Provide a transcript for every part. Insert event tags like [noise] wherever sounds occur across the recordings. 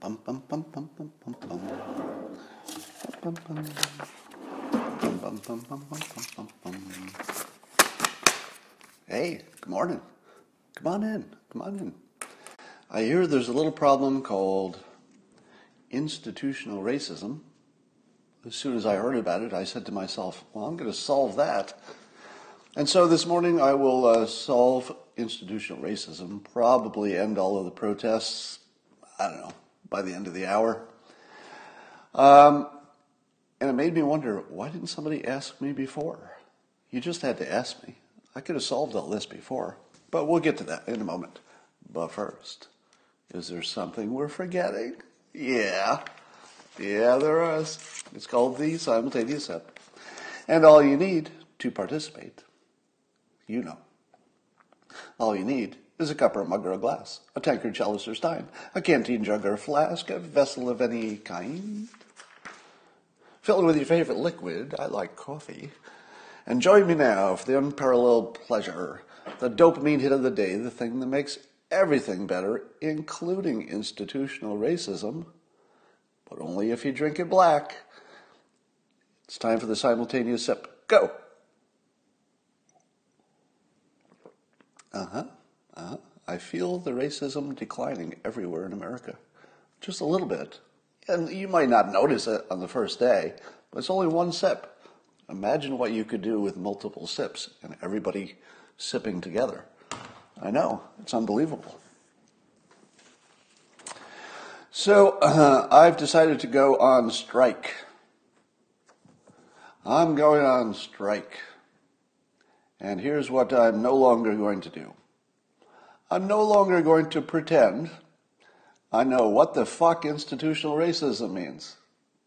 Bum, bum, bum, bum, bum, bum, bum. Bum, bum, bum. Bum, bum, bum, bum, bum, bum. Hey, good morning. Come on in. Come on in. I hear there's a little problem called institutional racism. As soon as I heard about it, I said to myself, well, I'm going to solve that. And so this morning I will uh, solve institutional racism, probably end all of the protests, I don't know, by the end of the hour. Um, and it made me wonder why didn't somebody ask me before? You just had to ask me. I could have solved all this before, but we'll get to that in a moment. But first, is there something we're forgetting? Yeah. Yeah, there is. It's called the simultaneous sip. And all you need to participate, you know. All you need is a cup or mug or a glass, a tankard, chalice or stein, a canteen jug or flask, a vessel of any kind. Fill it with your favorite liquid. I like coffee. And join me now for the unparalleled pleasure, the dopamine hit of the day, the thing that makes everything better, including institutional racism, but only if you drink it black. It's time for the simultaneous sip. Go! Uh huh. I feel the racism declining everywhere in America. Just a little bit. And you might not notice it on the first day, but it's only one sip. Imagine what you could do with multiple sips and everybody sipping together. I know, it's unbelievable. So uh, [clears throat] I've decided to go on strike. I'm going on strike. And here's what I'm no longer going to do. I'm no longer going to pretend I know what the fuck institutional racism means.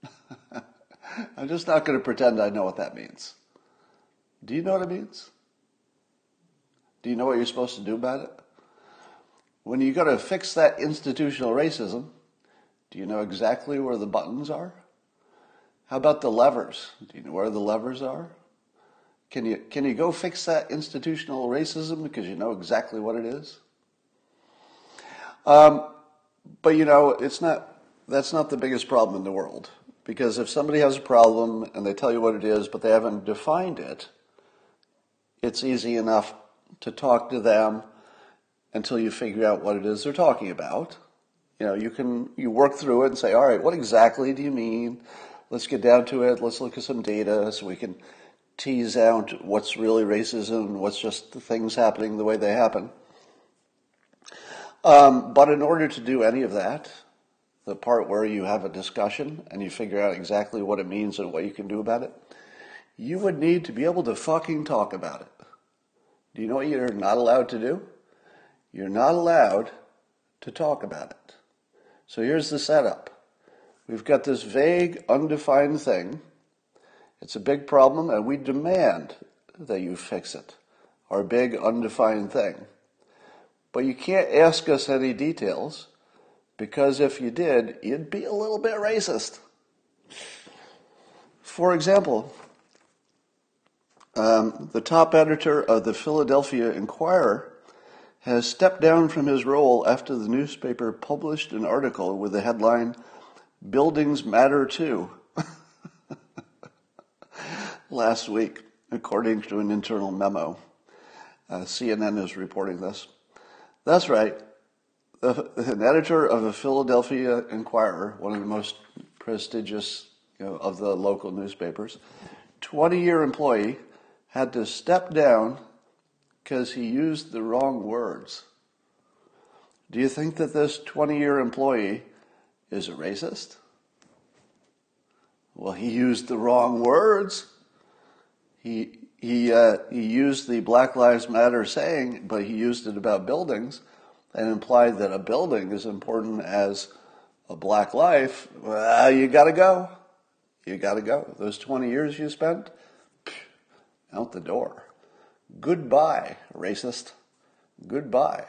[laughs] I'm just not going to pretend I know what that means. Do you know what it means? Do you know what you're supposed to do about it? When you go to fix that institutional racism, do you know exactly where the buttons are? How about the levers? Do you know where the levers are? Can you, can you go fix that institutional racism because you know exactly what it is? Um, but you know, it's not, that's not the biggest problem in the world. Because if somebody has a problem and they tell you what it is, but they haven't defined it, it's easy enough to talk to them until you figure out what it is they're talking about. You know, you can you work through it and say, all right, what exactly do you mean? Let's get down to it. Let's look at some data so we can tease out what's really racism and what's just the things happening the way they happen. Um, but in order to do any of that, the part where you have a discussion and you figure out exactly what it means and what you can do about it, you would need to be able to fucking talk about it. Do you know what you're not allowed to do? You're not allowed to talk about it. So here's the setup. We've got this vague, undefined thing. It's a big problem, and we demand that you fix it. Our big, undefined thing. But you can't ask us any details because if you did, you'd be a little bit racist. For example, um, the top editor of the Philadelphia Inquirer has stepped down from his role after the newspaper published an article with the headline, Buildings Matter Too, [laughs] last week, according to an internal memo. Uh, CNN is reporting this. That's right. The, an editor of the Philadelphia Inquirer, one of the most prestigious you know, of the local newspapers, 20 year employee, had to step down because he used the wrong words. Do you think that this 20 year employee is a racist? Well, he used the wrong words. He, he, uh, he used the Black Lives Matter saying, but he used it about buildings and implied that a building is important as a black life. Well, you got to go. You got to go. Those 20 years you spent, out the door. Goodbye, racist. Goodbye.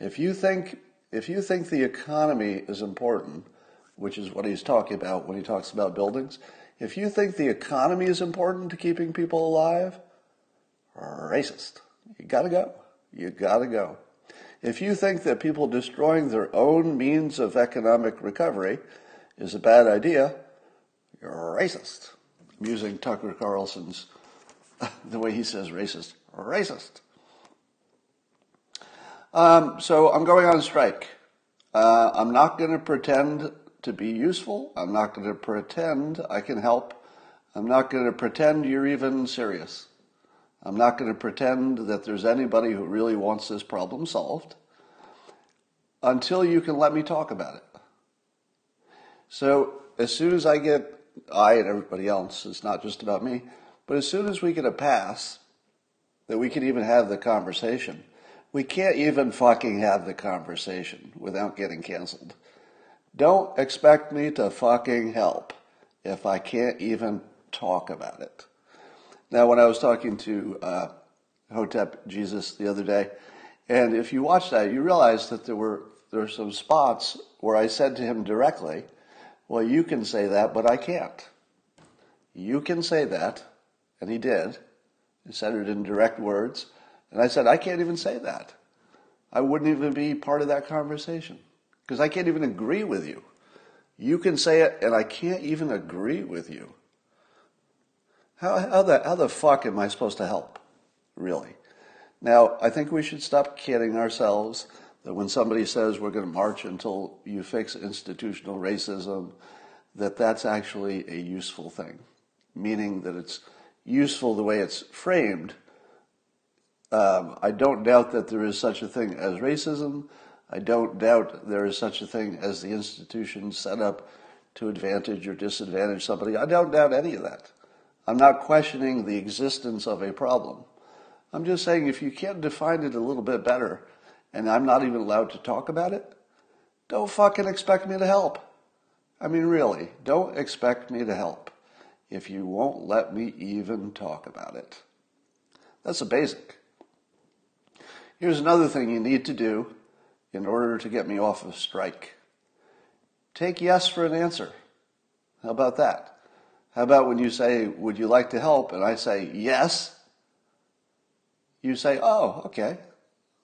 If you think if you think the economy is important, which is what he's talking about when he talks about buildings, if you think the economy is important to keeping people alive, racist. You gotta go. You gotta go. If you think that people destroying their own means of economic recovery is a bad idea, you're racist. I'm using Tucker Carlson's, [laughs] the way he says racist, racist. Um, so I'm going on strike. Uh, I'm not going to pretend to be useful. I'm not going to pretend I can help. I'm not going to pretend you're even serious. I'm not going to pretend that there's anybody who really wants this problem solved until you can let me talk about it. So as soon as I get, I and everybody else, it's not just about me, but as soon as we get a pass that we can even have the conversation, we can't even fucking have the conversation without getting canceled. Don't expect me to fucking help if I can't even talk about it. Now, when I was talking to uh, Hotep Jesus the other day, and if you watch that, you realize that there were there were some spots where I said to him directly, "Well, you can say that, but I can't. You can say that," and he did. He said it in direct words, and I said, "I can't even say that. I wouldn't even be part of that conversation because I can't even agree with you. You can say it, and I can't even agree with you." How, how, the, how the fuck am I supposed to help? Really? Now, I think we should stop kidding ourselves that when somebody says we're going to march until you fix institutional racism, that that's actually a useful thing, meaning that it's useful the way it's framed. Um, I don't doubt that there is such a thing as racism. I don't doubt there is such a thing as the institution set up to advantage or disadvantage somebody. I don't doubt any of that. I'm not questioning the existence of a problem. I'm just saying if you can't define it a little bit better and I'm not even allowed to talk about it, don't fucking expect me to help. I mean, really, don't expect me to help if you won't let me even talk about it. That's a basic. Here's another thing you need to do in order to get me off of strike. Take yes for an answer. How about that? How about when you say, Would you like to help? And I say, Yes. You say, Oh, okay.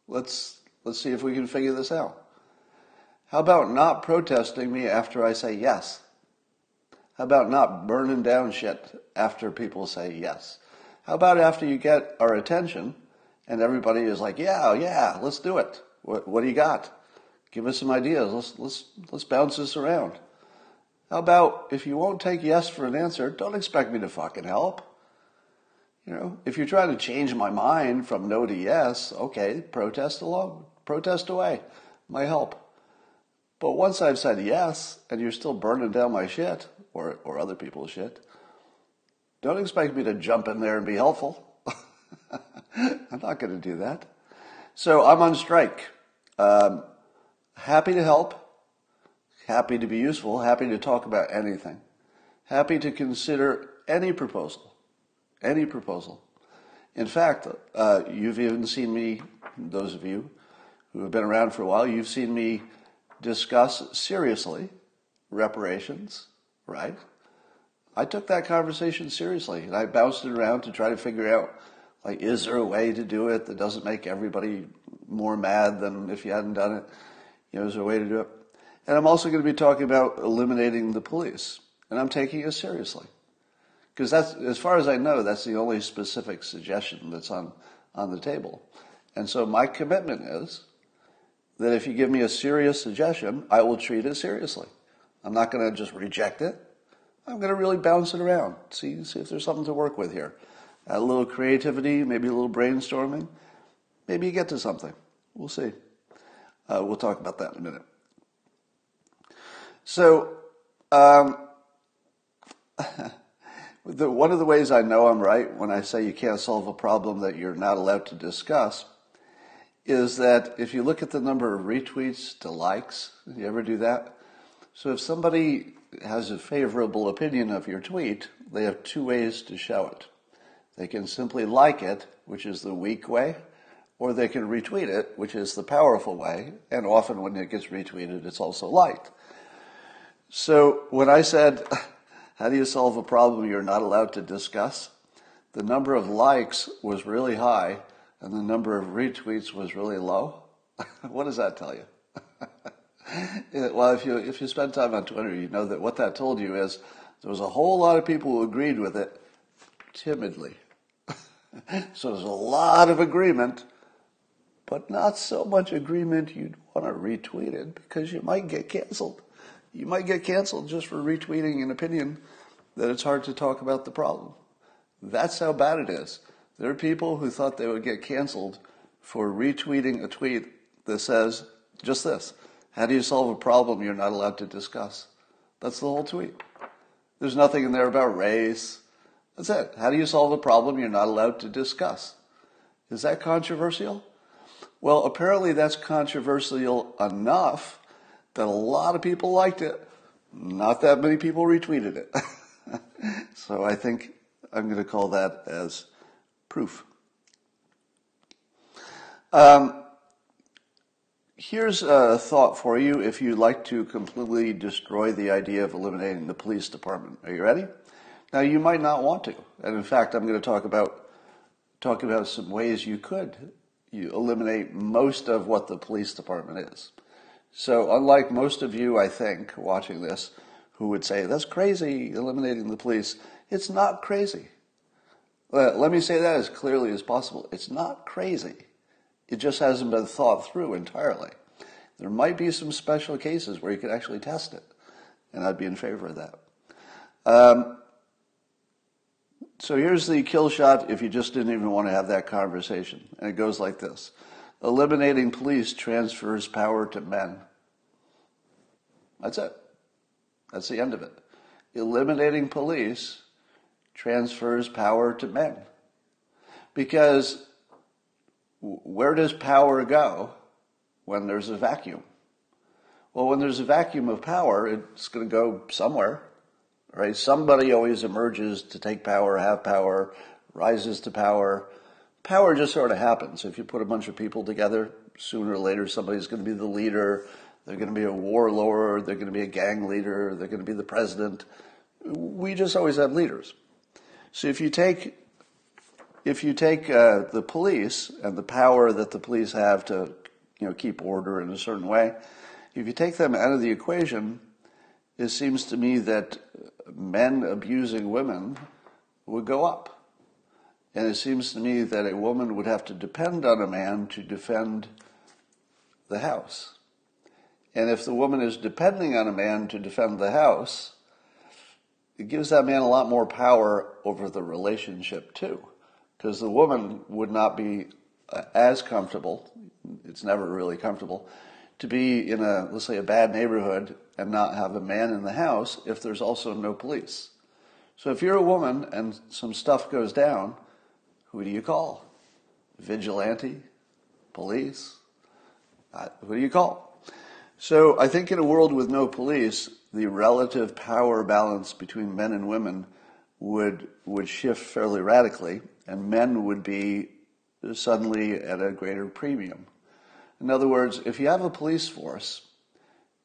Let's, let's see if we can figure this out. How about not protesting me after I say yes? How about not burning down shit after people say yes? How about after you get our attention and everybody is like, yeah, yeah, let's do it. What, what do you got? Give us some ideas. Let's, let's, let's bounce this around. How about if you won't take yes for an answer, don't expect me to fucking help. You know, if you're trying to change my mind from no to yes, okay, protest along, protest away, my help. But once I've said yes and you're still burning down my shit or, or other people's shit, don't expect me to jump in there and be helpful. [laughs] I'm not going to do that. So I'm on strike. Um, happy to help happy to be useful, happy to talk about anything, happy to consider any proposal, any proposal. In fact, uh, you've even seen me, those of you who have been around for a while, you've seen me discuss seriously reparations, right? I took that conversation seriously and I bounced it around to try to figure out like, is there a way to do it that doesn't make everybody more mad than if you hadn't done it? You know, is there a way to do it? And I'm also going to be talking about eliminating the police. And I'm taking it seriously. Because that's, as far as I know, that's the only specific suggestion that's on, on the table. And so my commitment is that if you give me a serious suggestion, I will treat it seriously. I'm not going to just reject it. I'm going to really bounce it around, see, see if there's something to work with here. a little creativity, maybe a little brainstorming, maybe you get to something. We'll see. Uh, we'll talk about that in a minute. So, um, [laughs] the, one of the ways I know I'm right when I say you can't solve a problem that you're not allowed to discuss is that if you look at the number of retweets to likes, you ever do that? So if somebody has a favorable opinion of your tweet, they have two ways to show it. They can simply like it, which is the weak way, or they can retweet it, which is the powerful way, and often when it gets retweeted, it's also liked. So when I said, [laughs] how do you solve a problem you're not allowed to discuss? The number of likes was really high and the number of retweets was really low. [laughs] what does that tell you? [laughs] well, if you if you spend time on Twitter, you know that what that told you is there was a whole lot of people who agreed with it timidly. so there's a lot of agreement, but not so much agreement you'd want to retweet it because you might get canceled. You might get canceled just for retweeting an opinion that it's hard to talk about the problem. That's how bad it is. There are people who thought they would get canceled for retweeting a tweet that says just this How do you solve a problem you're not allowed to discuss? That's the whole tweet. There's nothing in there about race. That's it. How do you solve a problem you're not allowed to discuss? Is that controversial? Well, apparently that's controversial enough that a lot of people liked it. Not that many people retweeted it. [laughs] so I think I'm going to call that as proof. Um, here's a thought for you if you'd like to completely destroy the idea of eliminating the police department. Are you ready? Now, you might not want to. And in fact, I'm going to talk about, talk about some ways you could you eliminate most of what the police department is. So, unlike most of you, I think, watching this, who would say, that's crazy, eliminating the police, it's not crazy. Let me say that as clearly as possible. It's not crazy. It just hasn't been thought through entirely. There might be some special cases where you could actually test it, and I'd be in favor of that. Um, so here's the kill shot if you just didn't even want to have that conversation. And it goes like this Eliminating police transfers power to men. That's it. That's the end of it. Eliminating police transfers power to men. Because where does power go when there's a vacuum? Well, when there's a vacuum of power, it's going to go somewhere, right? Somebody always emerges to take power, have power, rises to power. Power just sort of happens. If you put a bunch of people together, sooner or later somebody's going to be the leader. They're going to be a warlord. They're going to be a gang leader. They're going to be the president. We just always have leaders. So if you take if you take uh, the police and the power that the police have to you know keep order in a certain way, if you take them out of the equation, it seems to me that men abusing women would go up. And it seems to me that a woman would have to depend on a man to defend the house. And if the woman is depending on a man to defend the house, it gives that man a lot more power over the relationship too. Because the woman would not be uh, as comfortable, it's never really comfortable, to be in a, let's say, a bad neighborhood and not have a man in the house if there's also no police. So if you're a woman and some stuff goes down, who do you call? Vigilante? Police? Who do you call? So I think in a world with no police, the relative power balance between men and women would would shift fairly radically, and men would be suddenly at a greater premium. In other words, if you have a police force,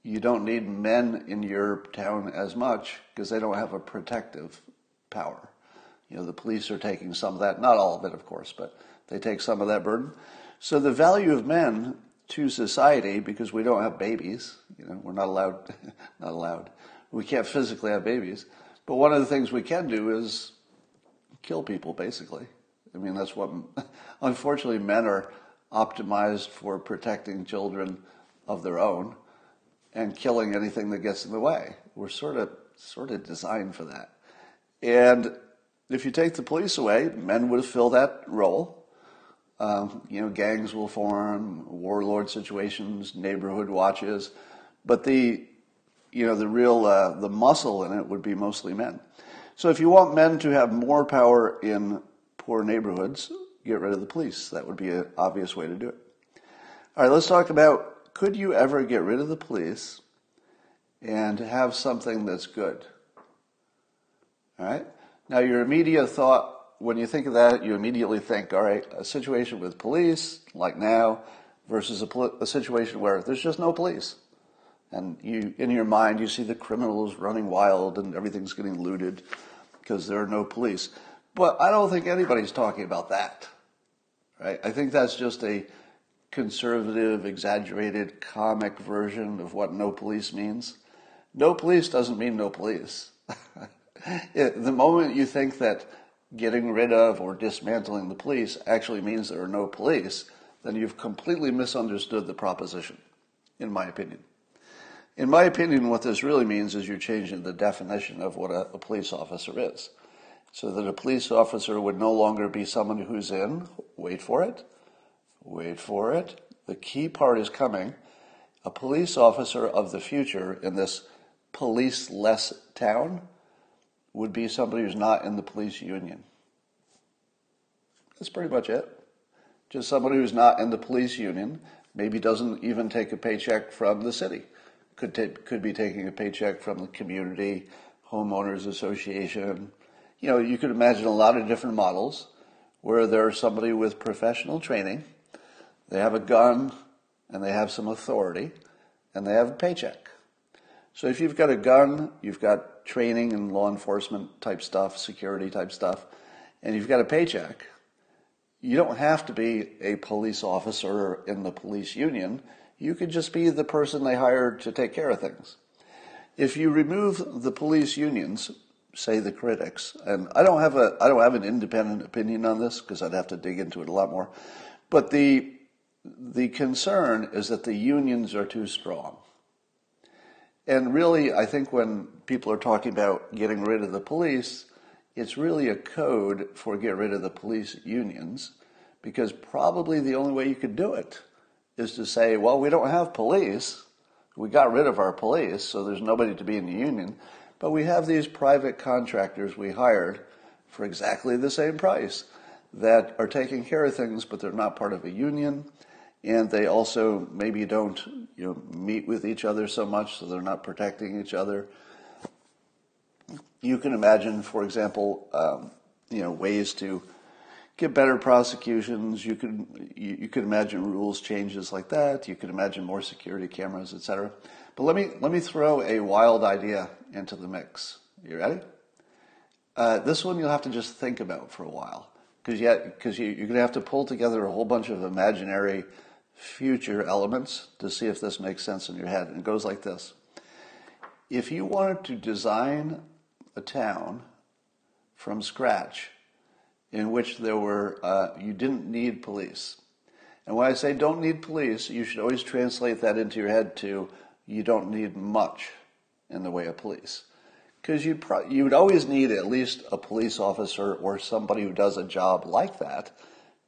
you don't need men in your town as much because they don't have a protective power. You know, the police are taking some of that, not all of it, of course, but they take some of that burden. So the value of men to society because we don't have babies. You know, we're not allowed, [laughs] not allowed. We can't physically have babies. But one of the things we can do is kill people, basically. I mean, that's what, [laughs] unfortunately, men are optimized for protecting children of their own and killing anything that gets in the way. We're sort of, sort of designed for that. And if you take the police away, men would fill that role um, you know, gangs will form, warlord situations, neighborhood watches, but the, you know, the real uh, the muscle in it would be mostly men. So if you want men to have more power in poor neighborhoods, get rid of the police. That would be an obvious way to do it. All right, let's talk about could you ever get rid of the police and have something that's good? All right. Now, your immediate thought when you think of that, you immediately think, all right, a situation with police, like now, versus a, a situation where there's just no police. And you, in your mind, you see the criminals running wild and everything's getting looted because there are no police. But I don't think anybody's talking about that, right? I think that's just a conservative, exaggerated, comic version of what no police means. No police doesn't mean no police. [laughs] the moment you think that getting rid of or dismantling the police actually means there are no police, then you've completely misunderstood the proposition, in my opinion. In my opinion, what this really means is you're changing the definition of what a, a police officer is. So that a police officer would no longer be someone who's in, wait for it, wait for it, the key part is coming, a police officer of the future in this police-less town would be somebody who's not in the police union. That's pretty much it. Just somebody who's not in the police union, maybe doesn't even take a paycheck from the city. Could, take, could be taking a paycheck from the community, homeowners association. You know, you could imagine a lot of different models where there's somebody with professional training, they have a gun, and they have some authority, and they have a paycheck. So if you've got a gun, you've got training and law enforcement type stuff, security type stuff, and you've got a paycheck, you don't have to be a police officer in the police union. You could just be the person they hired to take care of things. If you remove the police unions, say the critics, and I don't have a I don't have an independent opinion on this because I'd have to dig into it a lot more, but the the concern is that the unions are too strong. And really, I think when people are talking about getting rid of the police, it's really a code for get rid of the police unions, because probably the only way you could do it is to say, well, we don't have police. We got rid of our police, so there's nobody to be in the union. But we have these private contractors we hired for exactly the same price that are taking care of things, but they're not part of a union. And they also maybe don't you know, meet with each other so much, so they're not protecting each other you can imagine, for example, um, you know, ways to get better prosecutions. You could you, you, could imagine rules changes like that. You could imagine more security cameras, etc. But let me let me throw a wild idea into the mix. You ready? Uh, this one you'll have to just think about for a while because you, you're going to have to pull together a whole bunch of imaginary future elements to see if this makes sense in your head. And it goes like this. If you wanted to design a town from scratch in which there were, uh, you didn't need police. And when I say don't need police, you should always translate that into your head to you don't need much in the way of police. Because you'd, pro- you would always need at least a police officer or somebody who does a job like that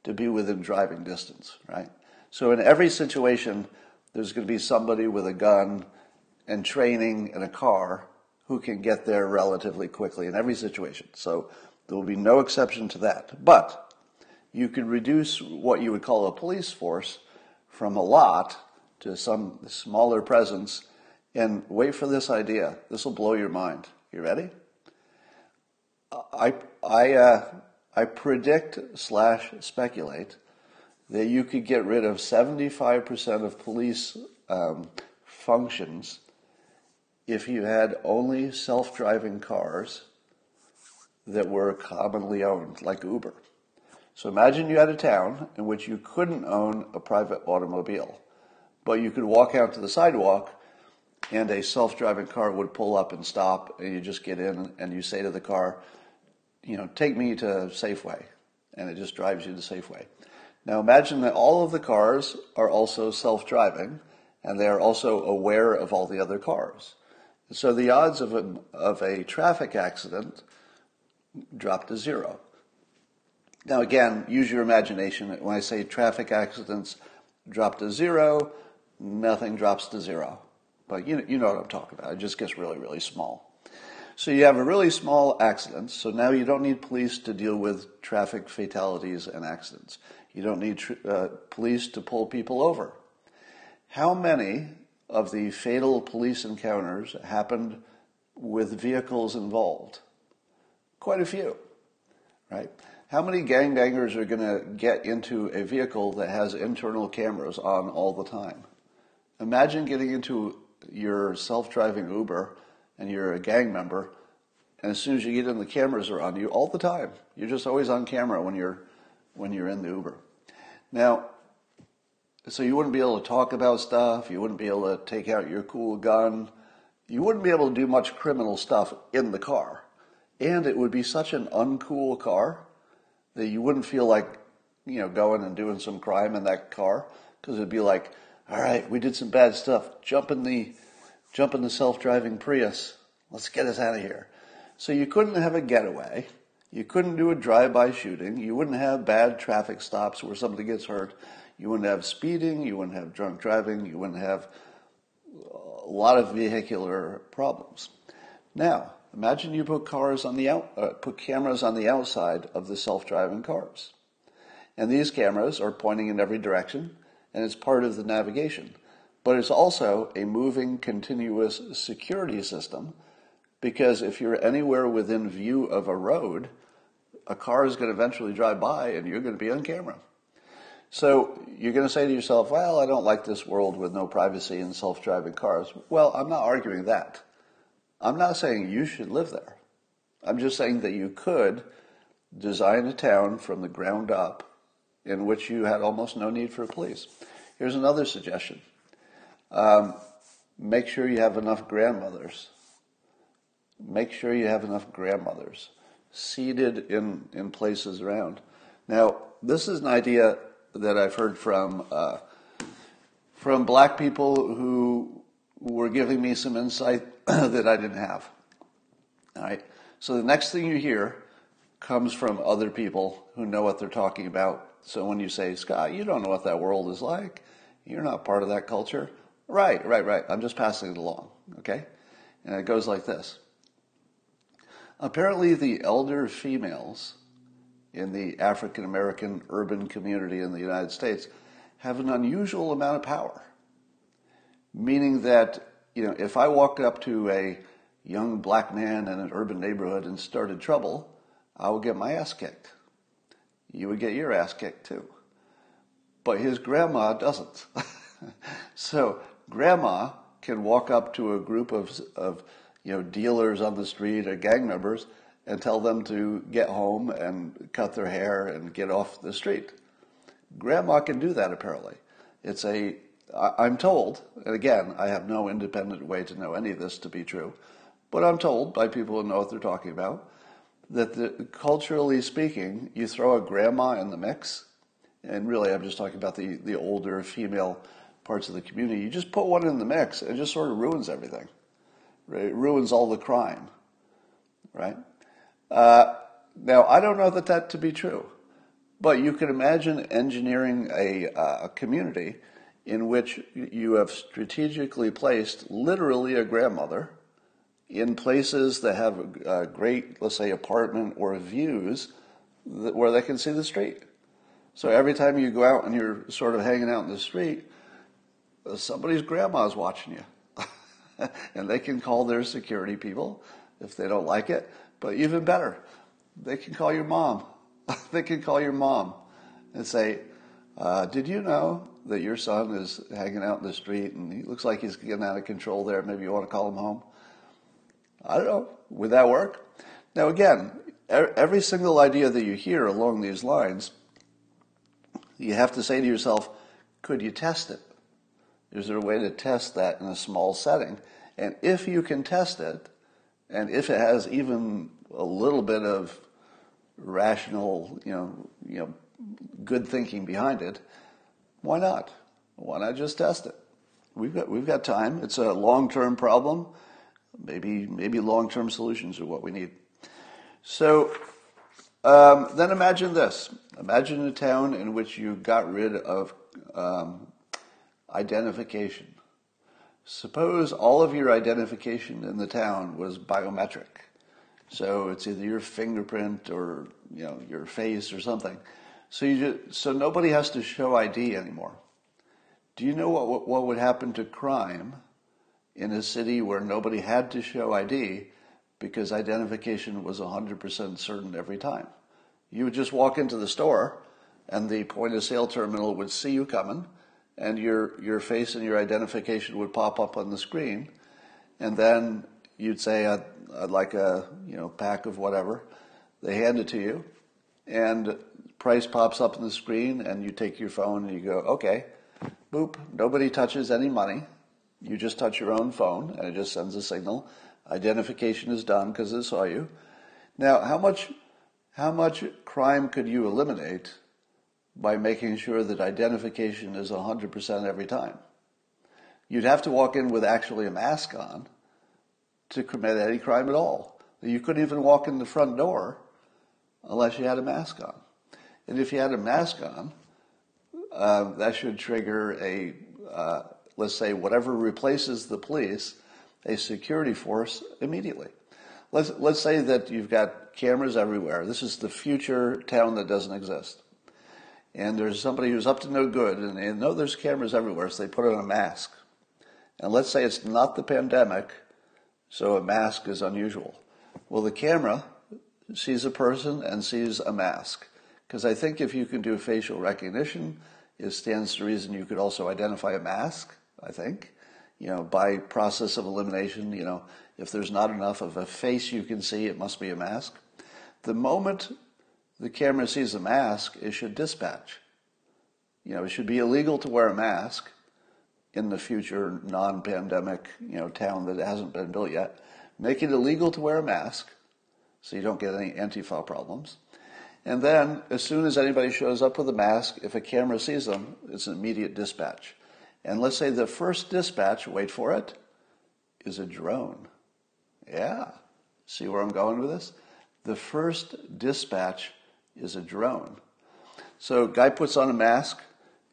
to be within driving distance, right? So in every situation, there's going to be somebody with a gun and training in a car who can get there relatively quickly in every situation. So there will be no exception to that. But you could reduce what you would call a police force from a lot to some smaller presence and wait for this idea. This will blow your mind. You ready? I, I, uh, I predict slash speculate that you could get rid of 75% of police um, functions if you had only self driving cars that were commonly owned, like Uber. So imagine you had a town in which you couldn't own a private automobile, but you could walk out to the sidewalk and a self driving car would pull up and stop, and you just get in and you say to the car, you know, take me to Safeway, and it just drives you to Safeway. Now imagine that all of the cars are also self driving and they are also aware of all the other cars. So the odds of a, of a traffic accident drop to zero. Now, again, use your imagination. When I say traffic accidents drop to zero, nothing drops to zero. But you know, you know what I'm talking about. It just gets really, really small. So you have a really small accident. So now you don't need police to deal with traffic fatalities and accidents. You don't need uh, police to pull people over. How many of the fatal police encounters happened with vehicles involved? Quite a few, right? How many gangbangers are going to get into a vehicle that has internal cameras on all the time? Imagine getting into your self driving Uber and you're a gang member, and as soon as you get in, the cameras are on you all the time. You're just always on camera when you're, when you're in the Uber. Now, So you wouldn't be able to talk about stuff. You wouldn't be able to take out your cool gun. You wouldn't be able to do much criminal stuff in the car. And it would be such an uncool car that you wouldn't feel like, you know, going and doing some crime in that car because it'd be like, all right, we did some bad stuff. Jump in the, jump in the self-driving Prius. Let's get us out of here. So you couldn't have a getaway. You couldn't do a drive-by shooting. You wouldn't have bad traffic stops where somebody gets hurt. You wouldn't have speeding. You wouldn't have drunk driving. You wouldn't have a lot of vehicular problems. Now, imagine you put cars on the out, uh, put cameras on the outside of the self-driving cars, and these cameras are pointing in every direction, and it's part of the navigation. But it's also a moving, continuous security system, because if you're anywhere within view of a road, a car is going to eventually drive by, and you're going to be on camera. So you're going to say to yourself, well, I don't like this world with no privacy and self driving cars. Well, I'm not arguing that. I'm not saying you should live there. I'm just saying that you could design a town from the ground up in which you had almost no need for police. Here's another suggestion um, make sure you have enough grandmothers. Make sure you have enough grandmothers seated in, in places around. Now, this is an idea that I've heard from uh, from black people who were giving me some insight [clears throat] that I didn't have. All right. So the next thing you hear comes from other people who know what they're talking about. So when you say, Scott, you don't know what that world is like, you're not part of that culture. Right, right, right. I'm just passing it along. Okay? And it goes like this. Apparently, the elder females in the African American urban community in the United States have an unusual amount of power. Meaning that, you know, if I walked up to a young black man in an urban neighborhood and started trouble, I would get my ass kicked. You would get your ass kicked too. But his grandma doesn't. [laughs] so grandma can walk up to a group of, of you know, dealers on the street or gang members and tell them to get home and cut their hair and get off the street. Grandma can do that apparently. It's a, I'm told, and again, I have no independent way to know any of this to be true, but I'm told by people who know what they're talking about that the, culturally speaking, you throw a grandma in the mix, and really I'm just talking about the, the older female parts of the community. You just put one in the mix, and it just sort of ruins everything. Right? It ruins all the crime, right? Uh, now, I don't know that that to be true, but you can imagine engineering a, uh, a community in which you have strategically placed literally a grandmother in places that have a great, let's say, apartment or views that, where they can see the street. So every time you go out and you're sort of hanging out in the street, somebody's grandma's watching you. [laughs] and they can call their security people if they don't like it. But even better, they can call your mom. [laughs] they can call your mom and say, uh, Did you know that your son is hanging out in the street and he looks like he's getting out of control there? Maybe you want to call him home? I don't know. Would that work? Now, again, every single idea that you hear along these lines, you have to say to yourself, could you test it? Is there a way to test that in a small setting? And if you can test it, and if it has even a little bit of rational, you know, you know, good thinking behind it, why not? Why not just test it? We've got we've got time. It's a long-term problem. Maybe maybe long-term solutions are what we need. So um, then imagine this. Imagine a town in which you got rid of um, identification. Suppose all of your identification in the town was biometric. So it's either your fingerprint or you know your face or something. So you just, so nobody has to show ID anymore. Do you know what what would happen to crime in a city where nobody had to show ID because identification was 100% certain every time? You would just walk into the store and the point of sale terminal would see you coming and your your face and your identification would pop up on the screen, and then you'd say, I'd, I'd like a you know pack of whatever. They hand it to you, and price pops up on the screen, and you take your phone and you go, okay, boop, nobody touches any money. You just touch your own phone and it just sends a signal. Identification is done because it saw you. Now, how much, how much crime could you eliminate by making sure that identification is 100% every time? You'd have to walk in with actually a mask on to commit any crime at all. You couldn't even walk in the front door unless you had a mask on. And if you had a mask on, uh, that should trigger a, uh, let's say, whatever replaces the police, a security force immediately. Let's, let's say that you've got cameras everywhere. This is the future town that doesn't exist. And there's somebody who's up to no good, and they know there's cameras everywhere, so they put on a mask. And let's say it's not the pandemic, so a mask is unusual. Well, the camera sees a person and sees a mask. Because I think if you can do facial recognition, it stands to reason you could also identify a mask, I think. You know, by process of elimination, you know, if there's not enough of a face you can see, it must be a mask. The moment the camera sees a mask, it should dispatch. You know, it should be illegal to wear a mask in the future non-pandemic, you know, town that hasn't been built yet. Make it illegal to wear a mask so you don't get any Antifa problems. And then, as soon as anybody shows up with a mask, if a camera sees them, it's an immediate dispatch. And let's say the first dispatch, wait for it, is a drone. Yeah. See where I'm going with this? The first dispatch is a drone. So, guy puts on a mask,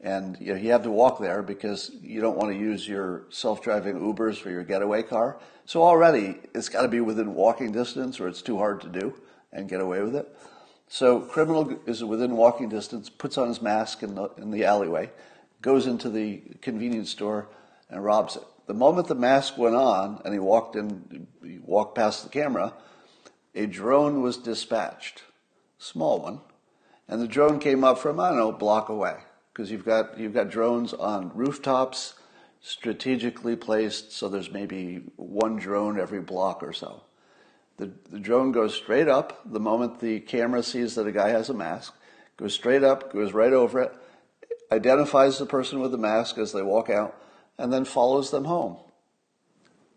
and you, know, you have to walk there because you don't want to use your self-driving Ubers for your getaway car. So already it's got to be within walking distance, or it's too hard to do and get away with it. So criminal is within walking distance, puts on his mask in the in the alleyway, goes into the convenience store and robs it. The moment the mask went on and he walked in, he walked past the camera, a drone was dispatched, small one, and the drone came up from I don't know a block away because you've got you've got drones on rooftops, strategically placed, so there's maybe one drone every block or so. The, the drone goes straight up the moment the camera sees that a guy has a mask, goes straight up, goes right over it, identifies the person with the mask as they walk out, and then follows them home.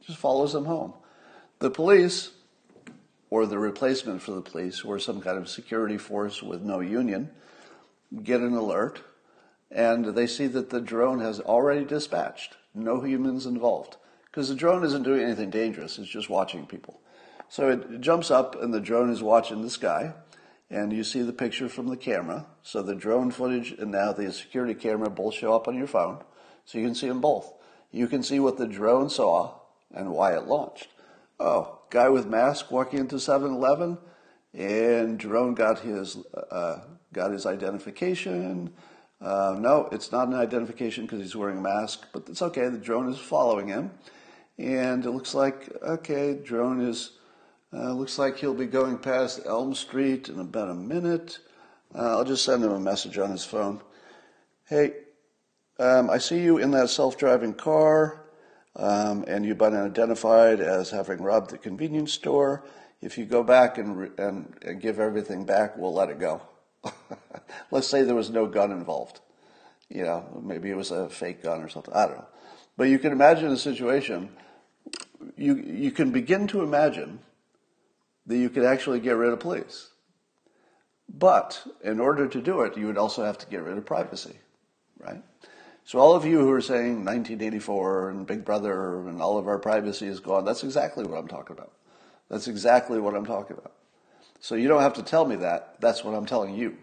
Just follows them home. The police, or the replacement for the police, or some kind of security force with no union, get an alert, and they see that the drone has already dispatched, no humans involved. Because the drone isn't doing anything dangerous, it's just watching people. So it jumps up and the drone is watching this guy, and you see the picture from the camera. So the drone footage and now the security camera both show up on your phone, so you can see them both. You can see what the drone saw and why it launched. Oh, guy with mask walking into 7-Eleven, and drone got his uh, got his identification. Uh, no, it's not an identification because he's wearing a mask, but it's okay. The drone is following him, and it looks like okay, drone is uh, looks like he'll be going past Elm Street in about a minute. Uh, I'll just send him a message on his phone. Hey, um, I see you in that self-driving car, um, and you've been identified as having robbed the convenience store. If you go back and, and, and give everything back, we'll let it go. [laughs] Let's say there was no gun involved. You know, maybe it was a fake gun or something. I don't know. But you can imagine a situation. You you can begin to imagine that you could actually get rid of police. But in order to do it, you would also have to get rid of privacy, right? So all of you who are saying 1984 and Big Brother and all of our privacy is gone, that's exactly what I'm talking about. That's exactly what I'm talking about. So you don't have to tell me that. That's what I'm telling you.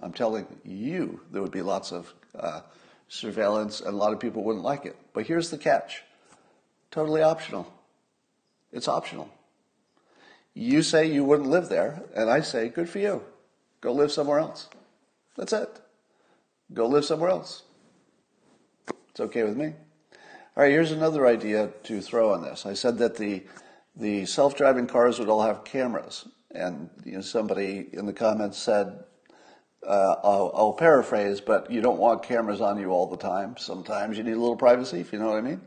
I'm telling you there would be lots of uh, surveillance and a lot of people wouldn't like it. But here's the catch totally optional. It's optional. You say you wouldn't live there, and I say, good for you. Go live somewhere else. That's it. Go live somewhere else. It's okay with me. All right, here's another idea to throw on this. I said that the the self-driving cars would all have cameras, and you know, somebody in the comments said, uh, I'll, I'll, paraphrase, but you don't want cameras on you all the time. Sometimes you need a little privacy, if you know what I mean.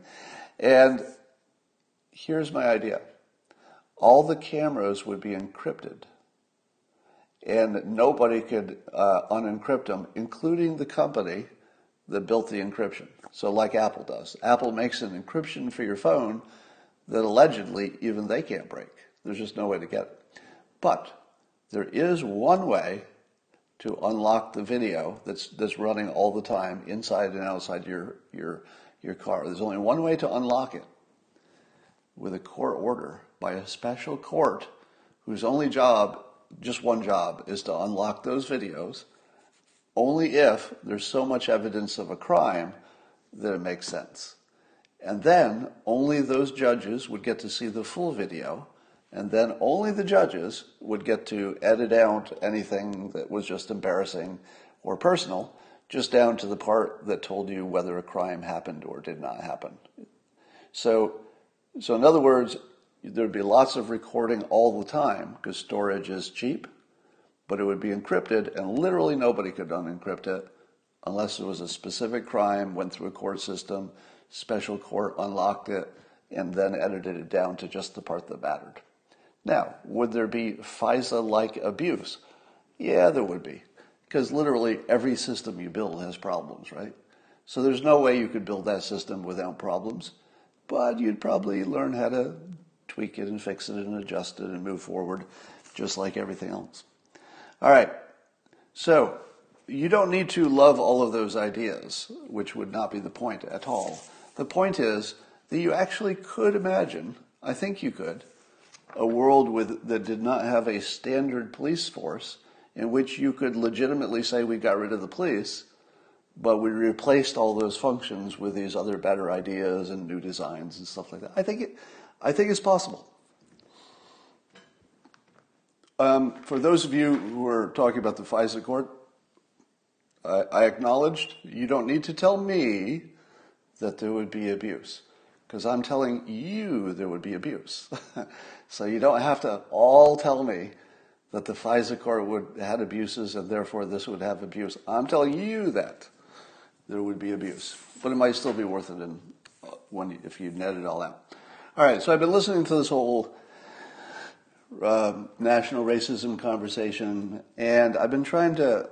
And here's my idea all the cameras would be encrypted. And nobody could uh, unencrypt them, including the company that built the encryption. So, like Apple does, Apple makes an encryption for your phone that allegedly even they can't break. There's just no way to get it. But there is one way to unlock the video that's that's running all the time inside and outside your your your car. There's only one way to unlock it with a court order by a special court whose only job, just one job, is to unlock those videos only if there's so much evidence of a crime that it makes sense. And then only those judges would get to see the full video, and then only the judges would get to edit out anything that was just embarrassing or personal, just down to the part that told you whether a crime happened or did not happen. So, so in other words, there'd be lots of recording all the time because storage is cheap, but it would be encrypted, and literally nobody could unencrypt it unless it was a specific crime, went through a court system, special court unlocked it, and then edited it down to just the part that mattered. Now, would there be FISA like abuse? Yeah, there would be. Because literally every system you build has problems, right? So there's no way you could build that system without problems. But you'd probably learn how to tweak it and fix it and adjust it and move forward, just like everything else. All right. So you don't need to love all of those ideas, which would not be the point at all. The point is that you actually could imagine, I think you could, a world with, that did not have a standard police force in which you could legitimately say we got rid of the police, but we replaced all those functions with these other better ideas and new designs and stuff like that. I think it, I think it's possible. Um, for those of you who are talking about the FISA court, I, I acknowledged you don't need to tell me that there would be abuse because I'm telling you there would be abuse. [laughs] so you don't have to all tell me that the FISA court would had abuses and therefore this would have abuse. I'm telling you that there would be abuse, but it might still be worth it in, uh, when if you net it all out. All right, so I've been listening to this whole uh, national racism conversation, and I've been trying to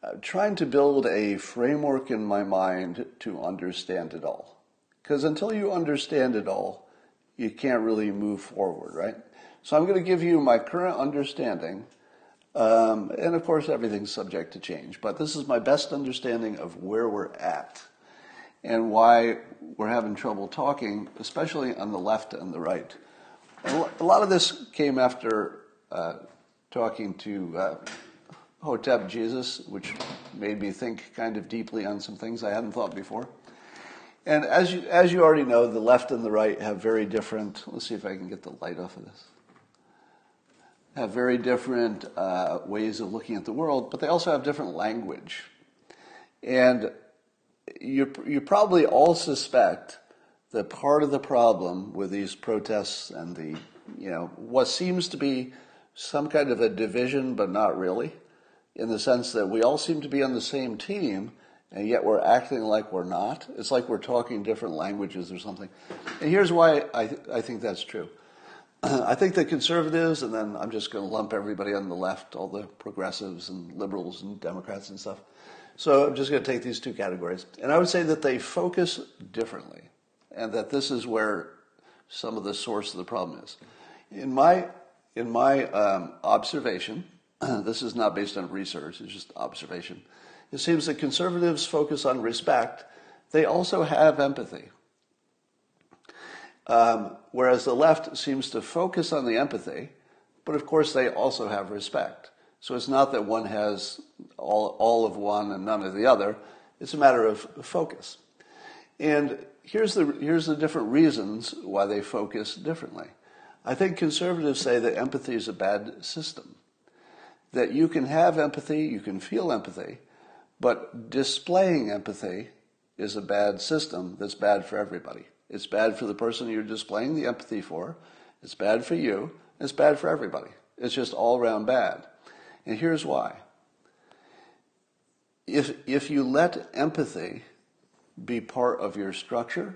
uh, trying to build a framework in my mind to understand it all. Because until you understand it all, you can't really move forward, right? So I'm going to give you my current understanding. Um, and of course, everything's subject to change, but this is my best understanding of where we're at and why we're having trouble talking, especially on the left and the right. a lot of this came after uh, talking to uh, Hotep Jesus, which made me think kind of deeply on some things I hadn't thought before. And as you, as you already know, the left and the right have very different, let's see if I can get the light off of this, have very different uh, ways of looking at the world, but they also have different language. And you, you probably all suspect that part of the problem with these protests and the, you know, what seems to be some kind of a division, but not really, in the sense that we all seem to be on the same team, and yet we're acting like we're not. It's like we're talking different languages or something. And here's why I, th- I think that's true. [clears throat] I think the conservatives, and then I'm just going to lump everybody on the left, all the progressives and liberals and Democrats and stuff. So I'm just going to take these two categories. And I would say that they focus differently, and that this is where some of the source of the problem is. In my, in my um, observation, [clears throat] this is not based on research, it's just observation. It seems that conservatives focus on respect, they also have empathy. Um, whereas the left seems to focus on the empathy, but of course they also have respect. So it's not that one has all, all of one and none of the other. It's a matter of focus. And here's the, here's the different reasons why they focus differently. I think conservatives say that empathy is a bad system. That you can have empathy, you can feel empathy, but displaying empathy is a bad system that's bad for everybody. It's bad for the person you're displaying the empathy for, it's bad for you, it's bad for everybody. It's just all around bad. And here's why. If, if you let empathy be part of your structure,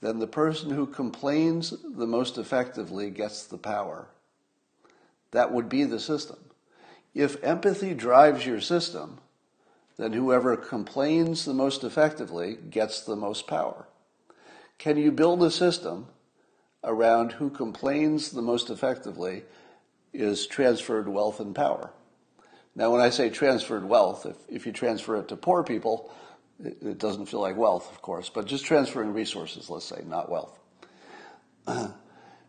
then the person who complains the most effectively gets the power. That would be the system. If empathy drives your system, then whoever complains the most effectively gets the most power. Can you build a system around who complains the most effectively is transferred wealth and power? Now, when I say transferred wealth, if, if you transfer it to poor people, it, it doesn't feel like wealth, of course, but just transferring resources, let's say, not wealth. [clears throat]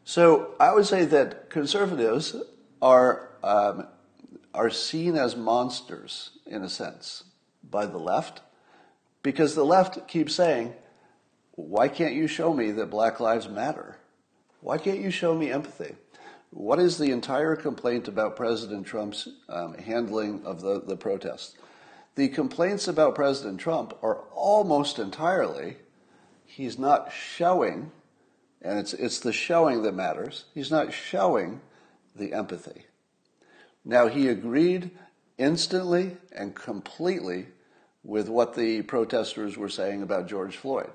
so I would say that conservatives are, um, are seen as monsters, in a sense, by the left, because the left keeps saying, why can't you show me that Black Lives Matter? Why can't you show me empathy? What is the entire complaint about President Trump's um, handling of the, the protests? The complaints about President Trump are almost entirely he's not showing, and it's, it's the showing that matters, he's not showing the empathy. Now, he agreed instantly and completely with what the protesters were saying about George Floyd.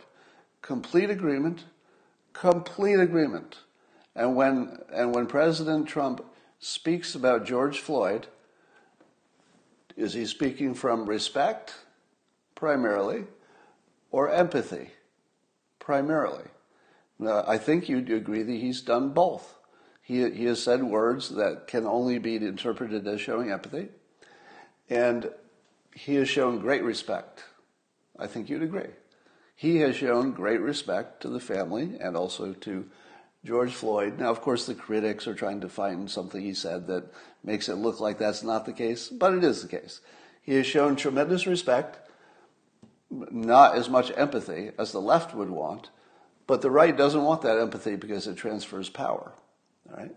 Complete agreement, complete agreement. And when, and when President Trump speaks about George Floyd, is he speaking from respect, primarily, or empathy, primarily? Now, I think you'd agree that he's done both. He, he has said words that can only be interpreted as showing empathy, and he has shown great respect. I think you'd agree. He has shown great respect to the family and also to George Floyd. Now, of course, the critics are trying to find something he said that makes it look like that's not the case, but it is the case. He has shown tremendous respect, not as much empathy as the left would want, but the right doesn't want that empathy because it transfers power. All right?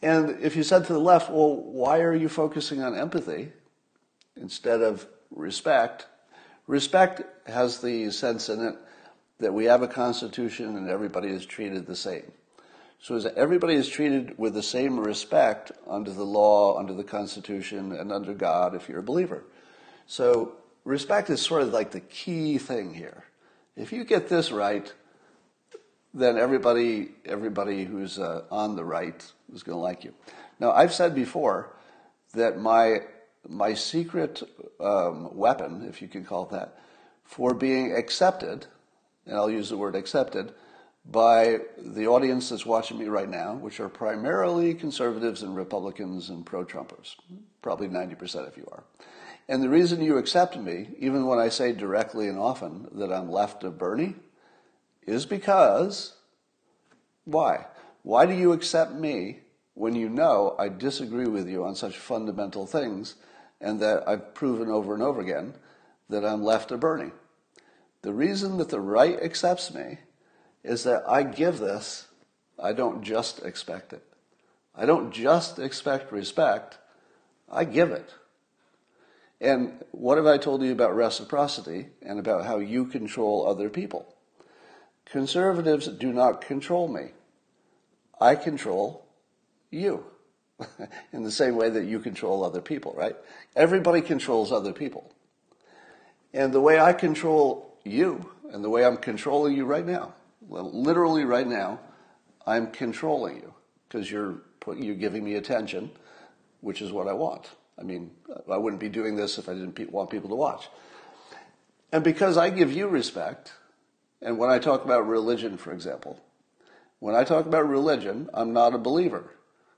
And if you said to the left, well, why are you focusing on empathy instead of respect? Respect has the sense in it that we have a constitution and everybody is treated the same. So everybody is treated with the same respect under the law, under the Constitution, and under God if you're a believer. So respect is sort of like the key thing here. If you get this right, then everybody, everybody who's uh, on the right is going to like you. Now, I've said before that my my secret um, weapon, if you can call it that, for being accepted, and I'll use the word accepted, by the audience that's watching me right now, which are primarily conservatives and Republicans and pro Trumpers. Probably 90% of you are. And the reason you accept me, even when I say directly and often that I'm left of Bernie, is because why? Why do you accept me when you know I disagree with you on such fundamental things and that I've proven over and over again that I'm left of Bernie? The reason that the right accepts me is that I give this, I don't just expect it. I don't just expect respect, I give it. And what have I told you about reciprocity and about how you control other people? Conservatives do not control me. I control you [laughs] in the same way that you control other people, right? Everybody controls other people. And the way I control you and the way I'm controlling you right now literally right now, I'm controlling you because you're putting, you're giving me attention, which is what I want. I mean, I wouldn't be doing this if I didn't want people to watch. And because I give you respect, and when I talk about religion, for example, when I talk about religion, I'm not a believer.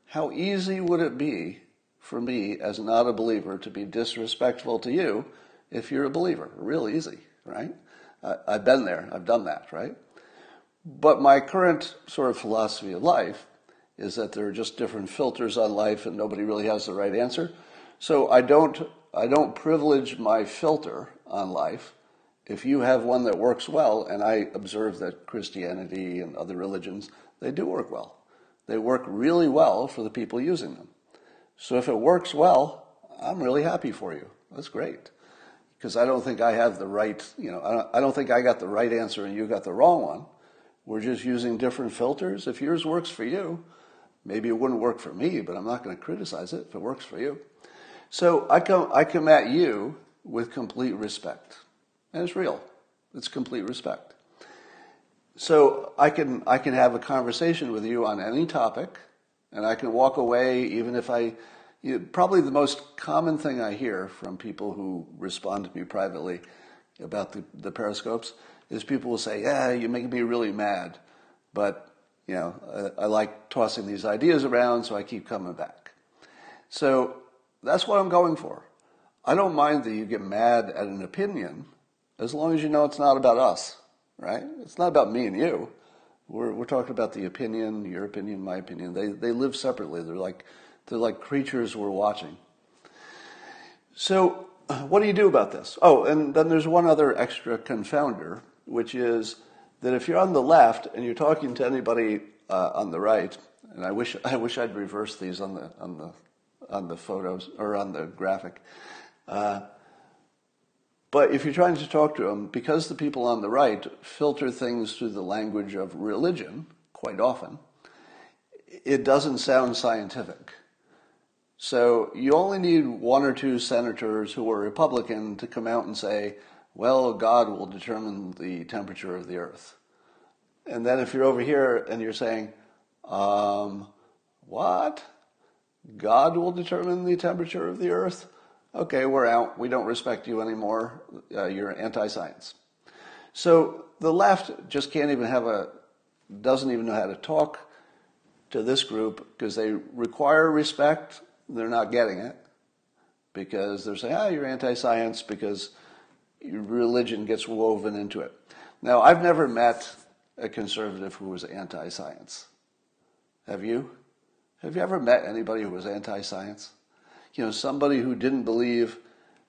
How easy would it be for me, as not a believer, to be disrespectful to you if you're a believer? Real easy, right? I've been there. I've done that, right? But my current sort of philosophy of life is that there are just different filters on life and nobody really has the right answer. So I don't, I don't privilege my filter on life. If you have one that works well, and I observe that Christianity and other religions, they do work well. They work really well for the people using them. So if it works well, I'm really happy for you. That's great. Because I don't think I have the right, you know, I don't, think I got the right answer and you got the wrong one. We're just using different filters. If yours works for you, maybe it wouldn't work for me, but I'm not going to criticize it if it works for you. So I come, I come at you with complete respect. And it's real. It's complete respect. So I can, I can have a conversation with you on any topic, and I can walk away even if I, You, probably the most common thing I hear from people who respond to me privately about the, the periscopes is people will say, "Yeah, you make me really mad, but you know, I, I like tossing these ideas around, so I keep coming back." So that's what I'm going for. I don't mind that you get mad at an opinion as long as you know it's not about us, right? It's not about me and you. We're, we're talking about the opinion, your opinion, my opinion. They, they live separately. They're like, they're like creatures we're watching. So, what do you do about this? Oh, and then there's one other extra confounder, which is that if you're on the left and you're talking to anybody uh, on the right, and I wish [laughs] I wish I'd reversed these on the on the on the photos or on the graphic. Uh, but if you're trying to talk to them, because the people on the right filter things through the language of religion quite often, it doesn't sound scientific. So you only need one or two senators who are Republican to come out and say, well, God will determine the temperature of the earth. And then if you're over here and you're saying, um, what? God will determine the temperature of the earth? Okay, we're out. We don't respect you anymore. Uh, you're anti science. So the left just can't even have a, doesn't even know how to talk to this group because they require respect. They're not getting it because they're saying, ah, oh, you're anti science because religion gets woven into it. Now, I've never met a conservative who was anti science. Have you? Have you ever met anybody who was anti science? You know, somebody who didn't believe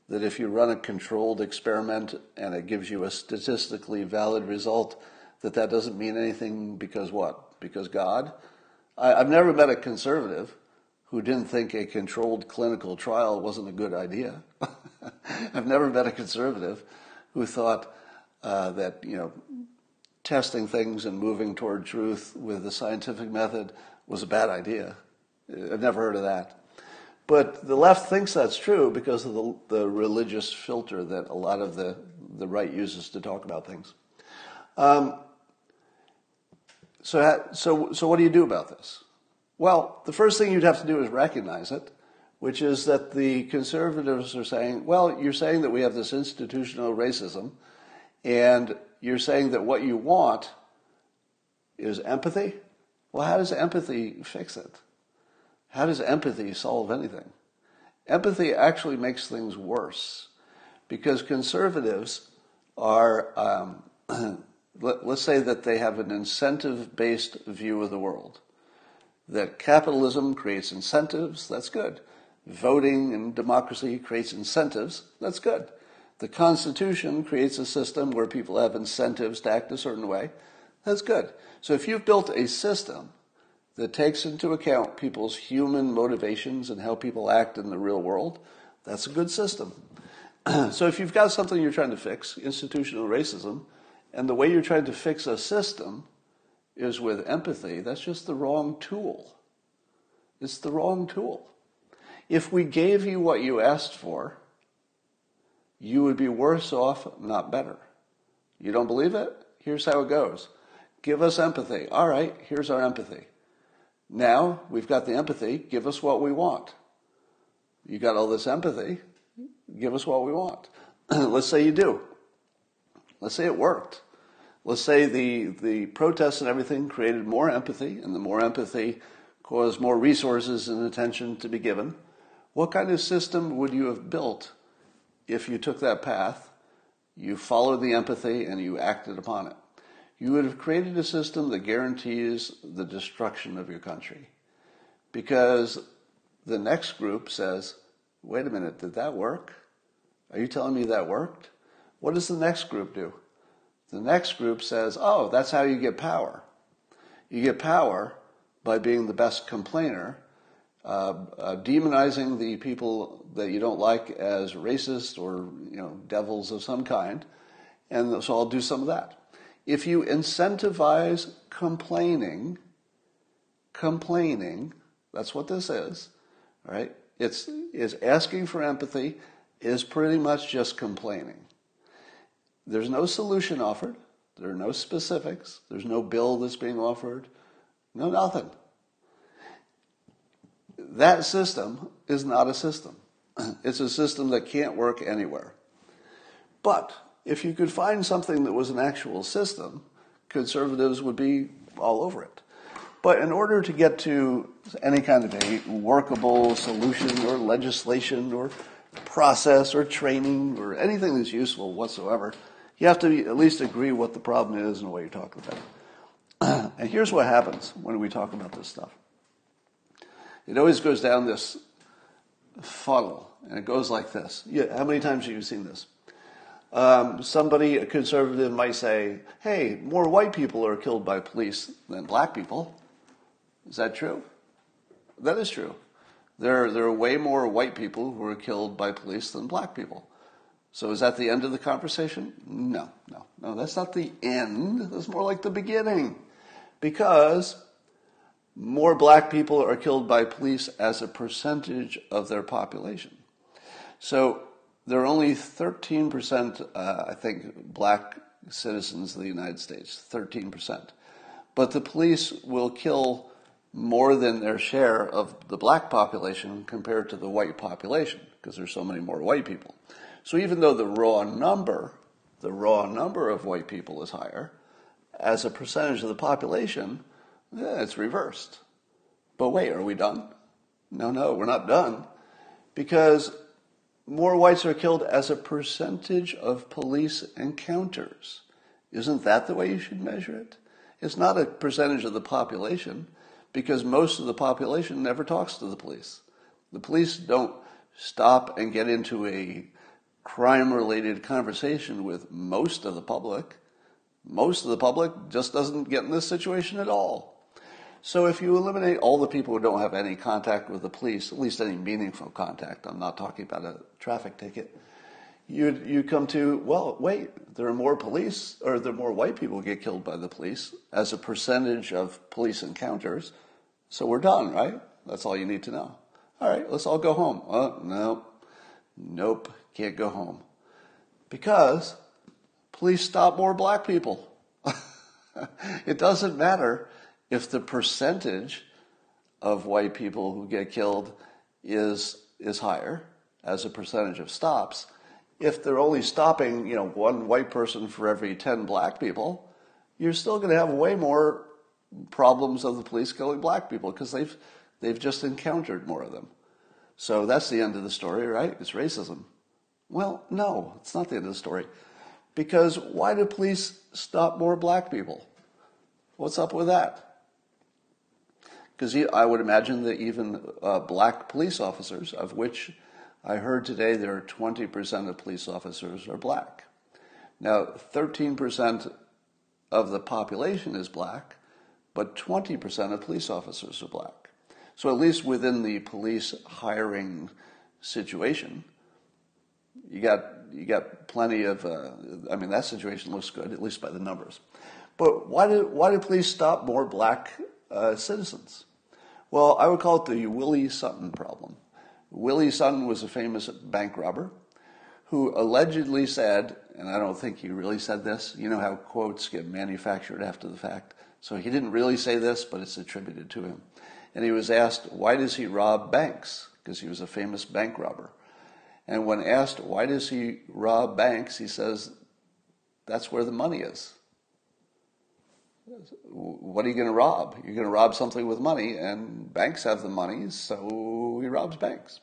that if you run a controlled experiment and it gives you a statistically valid result, that that doesn't mean anything because what? Because God? I, have never met a conservative who didn't think a controlled clinical trial wasn't a good idea. [laughs] I've never met a conservative who thought uh, that, you know, testing things and moving toward truth with the scientific method was a bad idea. I've never heard of that. But the left thinks that's true because of the, the religious filter that a lot of the, the right uses to talk about things. Um, so, so, so what do you do about this? Well, the first thing you'd have to do is recognize it, which is that the conservatives are saying, well, you're saying that we have this institutional racism, and you're saying that what you want is empathy. Well, how does empathy fix it? How does empathy solve anything? Empathy actually makes things worse because conservatives are, um, [clears throat] let, us say that they have an incentive based view of the world. That capitalism creates incentives, that's good. Voting and democracy creates incentives, that's good. The Constitution creates a system where people have incentives to act a certain way, that's good. So if you've built a system that takes into account people's human motivations and how people act in the real world, that's a good system. [clears throat] so if you've got something you're trying to fix, institutional racism, and the way you're trying to fix a system is with empathy, that's just the wrong tool. It's the wrong tool. If we gave you what you asked for, you would be worse off, not better. You don't believe it? Here's how it goes. Give us empathy. All right, here's our empathy. Now we've got the empathy. Give us what we want. You got all this empathy. Give us what we want. [clears throat] Let's say you do. Let's say it worked. Let's say the, the protests and everything created more empathy, and the more empathy caused more resources and attention to be given. What kind of system would you have built if you took that path, you followed the empathy, and you acted upon it? you would have created a system that guarantees the destruction of your country. Because the next group says, wait a minute, did that work? Are you telling me that worked? What does the next group do? The next group says, oh, that's how you get power. You get power by being the best complainer, uh, uh, demonizing the people that you don't like as racist or you know devils of some kind, and so I'll do some of that. If you incentivize complaining, complaining, that's what this is, right? It's is asking for empathy is pretty much just complaining. There's no solution offered. There are no specifics. There's no bill that's being offered. No nothing. That system is not a system. [clears throat] It's a system that can't work anywhere. But if you could find something that was an actual system, conservatives would be all over it. But in order to get to any kind of a workable solution or legislation or process or training or anything that's useful whatsoever, you have to at least agree what the problem is and what you're talking about. [clears throat] and here's what happens when we talk about this stuff. It always goes down this funnel, and it goes like this. How many times have you seen this? Um, somebody, a conservative, might say, hey, more white people are killed by police than black people. Is that true? That is true. There, there are way more white people who are killed by police than black people. So is that the end of the conversation? No, no, no, that's not the end. That's more like the beginning. Because more black people are killed by police as a percentage of their population. So there are only 13%, uh, I think, black citizens of the United States, 13%. But the police will kill more than their share of the black population compared to the white population because there's so many more white people. So even though the raw number, the raw number of white people is higher, as a percentage of the population, yeah, it's reversed. But wait, are we done? No, no, we're not done. Because more whites are killed as a percentage of police encounters. Isn't that the way you should measure it? It's not a percentage of the population because most of the population never talks to the police. The police don't stop and get into a crime related conversation with most of the public. Most of the public just doesn't get in this situation at all. So if you eliminate all the people who don't have any contact with the police, at least any meaningful contact, I'm not talking about a traffic ticket, you you come to well wait there are more police or there are more white people get killed by the police as a percentage of police encounters so we're done, right? That's all you need to know. All right, let's all go home. Oh, no. Nope, can't go home. Because please stop more black people. [laughs] it doesn't matter if the percentage of white people who get killed is is higher as a percentage of stops. If they're only stopping, you know, one white person for every 10 black people, you're still going to have way more problems of the police killing black people because they've they've just encountered more of them. So that's the end of the story, right? It's racism. Well, no, it's not the end of the story. Because why do police stop more black people? What's up with that? Because I would imagine that even uh, black police officers, of which I heard today there are 20% of police officers are black. Now, 13% of the population is black, but 20% of police officers are black. So at least within the police hiring situation, you got you got plenty of. Uh, I mean, that situation looks good, at least by the numbers. But why did why did police stop more black uh, citizens? Well, I would call it the Willie Sutton problem. Willie Sutton was a famous bank robber who allegedly said, and I don't think he really said this. You know how quotes get manufactured after the fact. So he didn't really say this, but it's attributed to him. And he was asked, why does he rob banks? Because he was a famous bank robber. And when asked, why does he rob banks? He says, that's where the money is. What are you going to rob? You're going to rob something with money, and banks have the money, so he robs banks.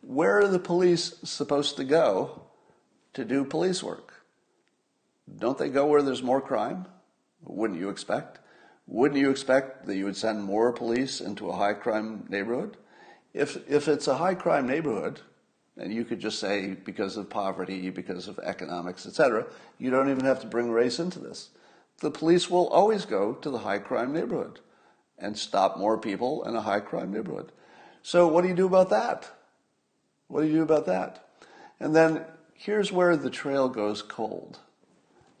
Where are the police supposed to go to do police work? Don't they go where there's more crime? Wouldn't you expect? Wouldn't you expect that you would send more police into a high crime neighborhood? If, if it's a high crime neighborhood, and you could just say because of poverty, because of economics, etc., you don't even have to bring race into this. The police will always go to the high crime neighborhood and stop more people in a high crime neighborhood. So, what do you do about that? What do you do about that? And then here's where the trail goes cold.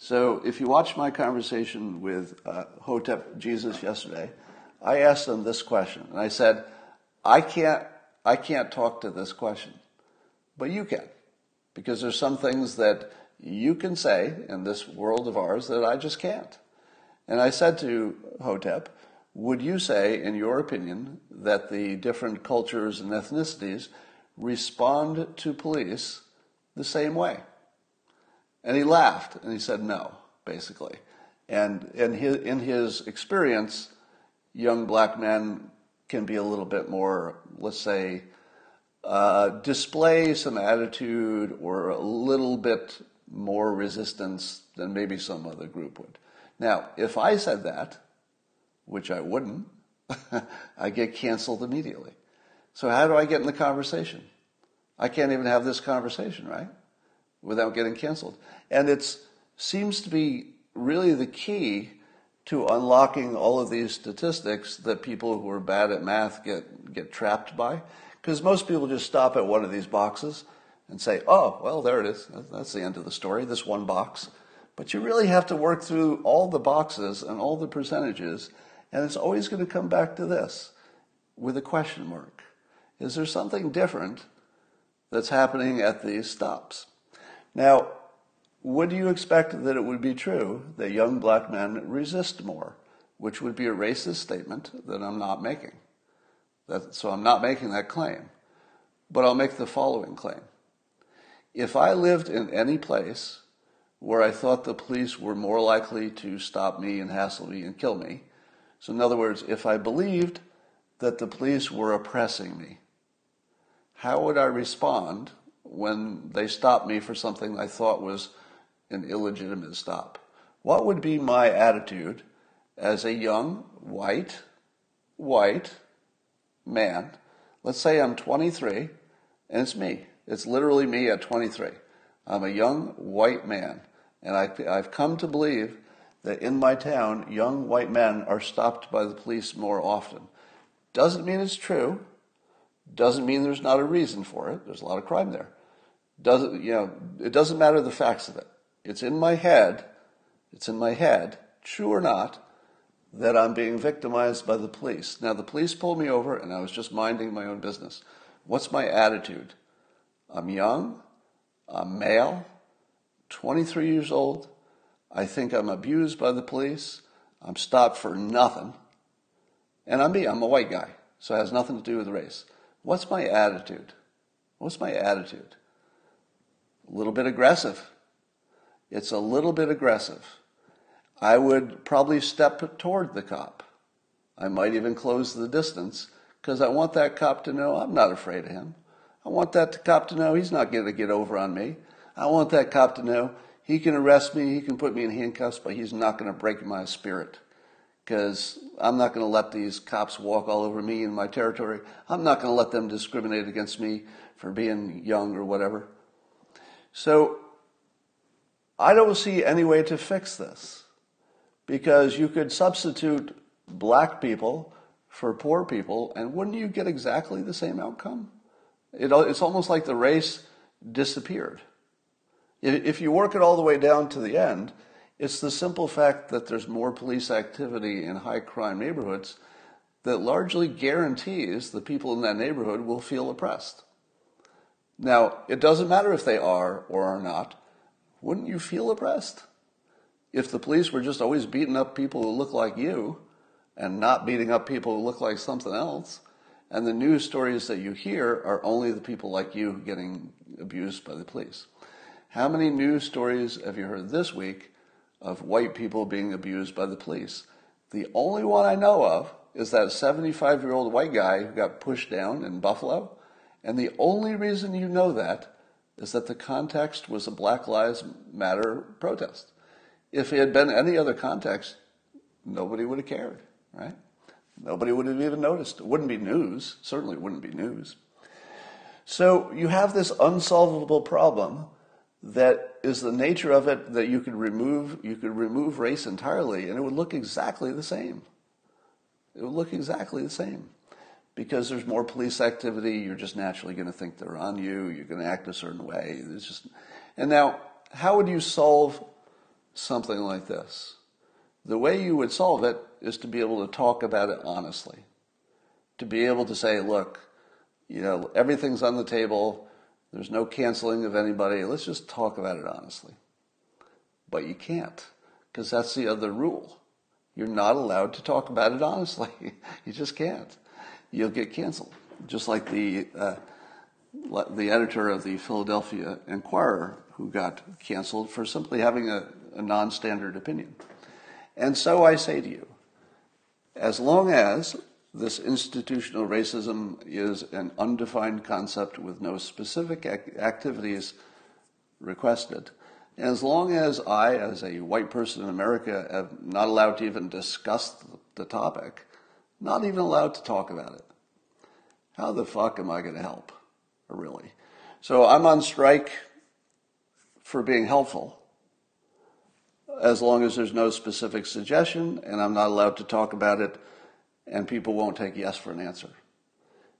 So if you watch my conversation with uh, Hotep Jesus yesterday, I asked him this question, and I said, I can't, I can't talk to this question, but you can, because there's some things that you can say in this world of ours that I just can't. And I said to Hotep, would you say, in your opinion, that the different cultures and ethnicities respond to police the same way? And he laughed and he said no, basically. And in his, in his experience, young black men can be a little bit more, let's say, uh, display some attitude or a little bit more resistance than maybe some other group would. Now, if I said that, which I wouldn't, [laughs] I get canceled immediately. So how do I get in the conversation? I can't even have this conversation, right? Without getting canceled. And it seems to be really the key to unlocking all of these statistics that people who are bad at math get, get trapped by. Because most people just stop at one of these boxes and say, oh, well, there it is. That's the end of the story, this one box. But you really have to work through all the boxes and all the percentages and it's always going to come back to this with a question mark. Is there something different that's happening at these stops? Now, would you expect that it would be true that young black men resist more, which would be a racist statement that I'm not making? That, so I'm not making that claim. But I'll make the following claim. If I lived in any place where I thought the police were more likely to stop me and hassle me and kill me, so, in other words, if I believed that the police were oppressing me, how would I respond when they stopped me for something I thought was an illegitimate stop? What would be my attitude as a young, white, white man? Let's say I'm 23 and it's me. It's literally me at 23. I'm a young white man and I, I've come to believe that in my town, young white men are stopped by the police more often. Doesn't mean it's true. Doesn't mean there's not a reason for it. There's a lot of crime there. Doesn't, you know, it doesn't matter the facts of it. It's in my head. It's in my head, true or not, that I'm being victimized by the police. Now, the police pulled me over and I was just minding my own business. What's my attitude? I'm young. I'm male. 23 years old. I think I'm abused by the police. I'm stopped for nothing. And I'm me, I'm a white guy, so it has nothing to do with race. What's my attitude? What's my attitude? A little bit aggressive. It's a little bit aggressive. I would probably step toward the cop. I might even close the distance because I want that cop to know I'm not afraid of him. I want that cop to know he's not going to get over on me. I want that cop to know he can arrest me, he can put me in handcuffs, but he's not going to break my spirit because I'm not going to let these cops walk all over me in my territory. I'm not going to let them discriminate against me for being young or whatever. So I don't see any way to fix this because you could substitute black people for poor people, and wouldn't you get exactly the same outcome? It, it's almost like the race disappeared. If you work it all the way down to the end, it's the simple fact that there's more police activity in high crime neighborhoods that largely guarantees the people in that neighborhood will feel oppressed. Now, it doesn't matter if they are or are not. Wouldn't you feel oppressed? If the police were just always beating up people who look like you and not beating up people who look like something else, and the news stories that you hear are only the people like you getting abused by the police. How many news stories have you heard this week of white people being abused by the police? The only one I know of is that 75 year old white guy who got pushed down in Buffalo. And the only reason you know that is that the context was a Black Lives Matter protest. If it had been any other context, nobody would have cared, right? Nobody would have even noticed. It wouldn't be news. Certainly wouldn't be news. So you have this unsolvable problem that is the nature of it that you could remove you could remove race entirely and it would look exactly the same it would look exactly the same because there's more police activity you're just naturally going to think they're on you you're going to act a certain way it's just and now how would you solve something like this the way you would solve it is to be able to talk about it honestly to be able to say look you know everything's on the table there's no canceling of anybody. Let's just talk about it honestly. But you can't, because that's the other rule. You're not allowed to talk about it honestly. [laughs] you just can't. You'll get canceled. Just like the uh, the editor of the Philadelphia Inquirer, who got canceled for simply having a, a non-standard opinion. And so I say to you, as long as this institutional racism is an undefined concept with no specific ac- activities requested, as long as I, as a white person in America, am not allowed to even discuss the topic, not even allowed to talk about it, how the fuck am I going to help? Really? So I'm on strike for being helpful as long as there's no specific suggestion and I'm not allowed to talk about it and people won't take yes for an answer.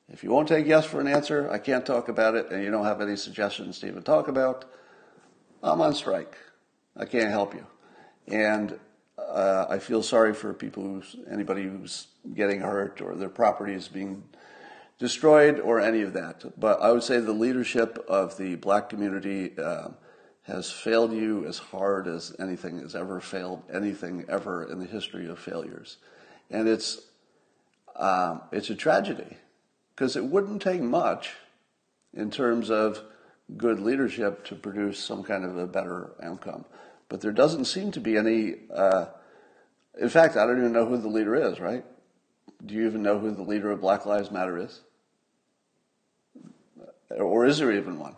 If you won't take yes for an answer, I can't talk about it, and you don't have any suggestions to even talk about, I'm on strike. I can't help you. And uh, I feel sorry for people who's, anybody who's getting hurt or their property is being destroyed or any of that. But I would say the leadership of the black community uh, has failed you as hard as anything has ever failed anything ever in the history of failures. And it's um, it's a tragedy because it wouldn't take much in terms of good leadership to produce some kind of a better outcome. But there doesn't seem to be any. Uh, in fact, I don't even know who the leader is, right? Do you even know who the leader of Black Lives Matter is? Or is there even one?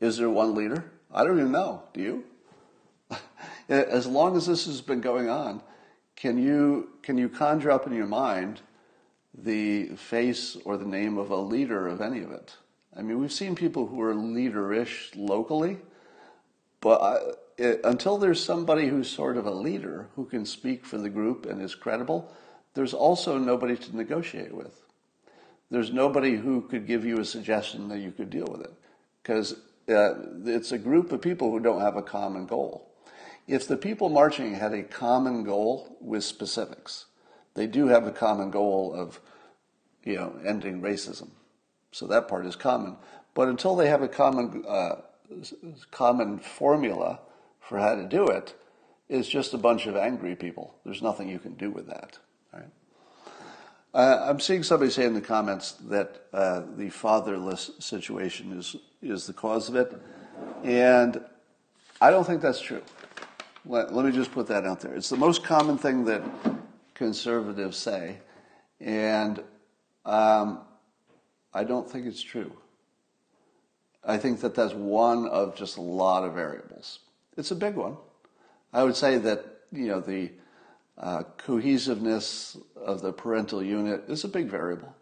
Is there one leader? I don't even know. Do you? [laughs] as long as this has been going on, can you, can you conjure up in your mind the face or the name of a leader of any of it. I mean, we've seen people who are leaderish locally, but I, it, until there's somebody who's sort of a leader who can speak for the group and is credible, there's also nobody to negotiate with. There's nobody who could give you a suggestion that you could deal with it because uh, it's a group of people who don't have a common goal. If the people marching had a common goal with specifics, they do have a common goal of, you know, ending racism. So that part is common. But until they have a common uh, common formula for how to do it, it's just a bunch of angry people. There's nothing you can do with that. Uh, I'm seeing somebody say in the comments that uh, the fatherless situation is is the cause of it, and I don't think that's true. Let, let me just put that out there. It's the most common thing that conservatives say, and um, I don't think it's true. I think that that's one of just a lot of variables. It's a big one. I would say that you know the uh, cohesiveness of the parental unit is a big variable,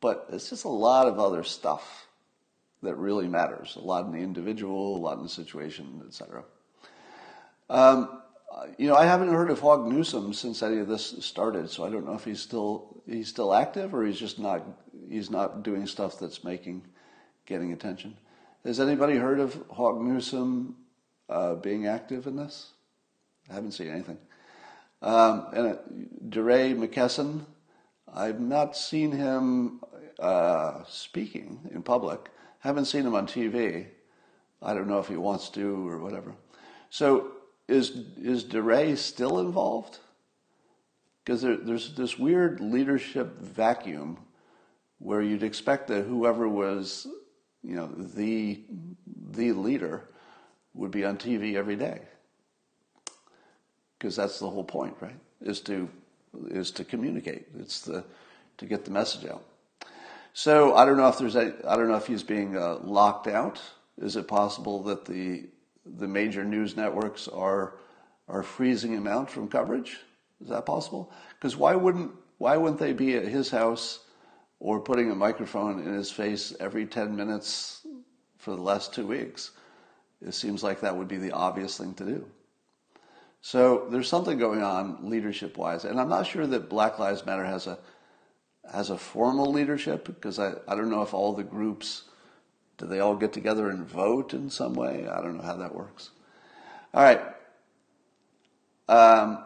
but it's just a lot of other stuff that really matters. A lot in the individual, a lot in the situation, etc. Um, you know, I haven't heard of Hawk Newsome since any of this started, so I don't know if he's still he's still active or he's just not he's not doing stuff that's making getting attention. Has anybody heard of Hawk Newsome uh, being active in this? I haven't seen anything. Um, and uh, DeRay McKesson, I've not seen him uh, speaking in public. Haven't seen him on TV. I don't know if he wants to or whatever. So is is DeRay still involved? Because there, there's this weird leadership vacuum where you'd expect that whoever was, you know, the the leader would be on TV every day. Because that's the whole point, right? Is to is to communicate. It's the to get the message out. So I don't know if there's a, I don't know if he's being uh, locked out. Is it possible that the the major news networks are are freezing him out from coverage? Is that possible? Because why wouldn't why wouldn't they be at his house or putting a microphone in his face every 10 minutes for the last two weeks? It seems like that would be the obvious thing to do. So there's something going on leadership wise, and I'm not sure that Black Lives Matter has a has a formal leadership because I, I don't know if all the groups do they all get together and vote in some way? I don't know how that works. All right. Um,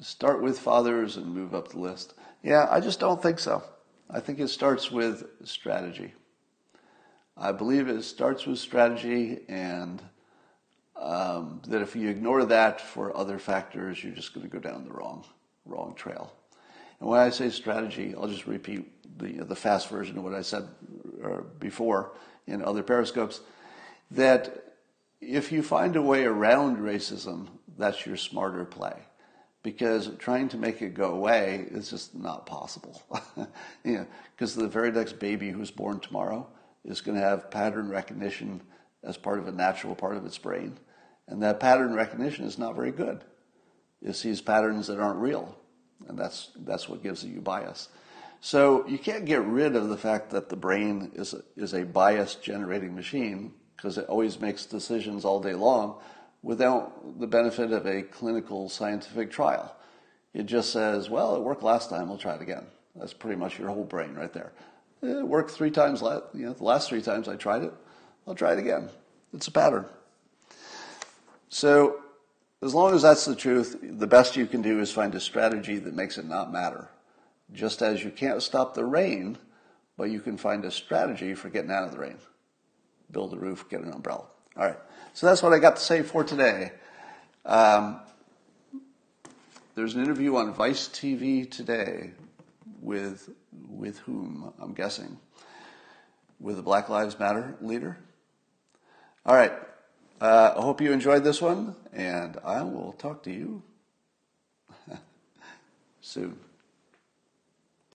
start with fathers and move up the list. Yeah, I just don't think so. I think it starts with strategy. I believe it starts with strategy, and um, that if you ignore that for other factors, you're just going to go down the wrong, wrong trail. And when I say strategy, I'll just repeat the, the fast version of what I said uh, before in other periscopes, that if you find a way around racism, that's your smarter play. Because trying to make it go away is just not possible. [laughs] you because the very next baby who's born tomorrow is going to have pattern recognition as part of a natural part of its brain. And that pattern recognition is not very good. It sees patterns that aren't real. And that's, that's what gives you bias. So you can't get rid of the fact that the brain is a, is a bias generating machine because it always makes decisions all day long without the benefit of a clinical scientific trial. It just says, well, it worked last time, we'll try it again. That's pretty much your whole brain right there. It worked three times, you know, the last three times I tried it, I'll try it again. It's a pattern. So, as long as that's the truth, the best you can do is find a strategy that makes it not matter. Just as you can't stop the rain, but you can find a strategy for getting out of the rain. Build a roof, get an umbrella. All right. So that's what I got to say for today. Um, there's an interview on Vice TV today with with whom I'm guessing with a Black Lives Matter leader. All right. Uh, I hope you enjoyed this one, and I will talk to you [laughs] soon.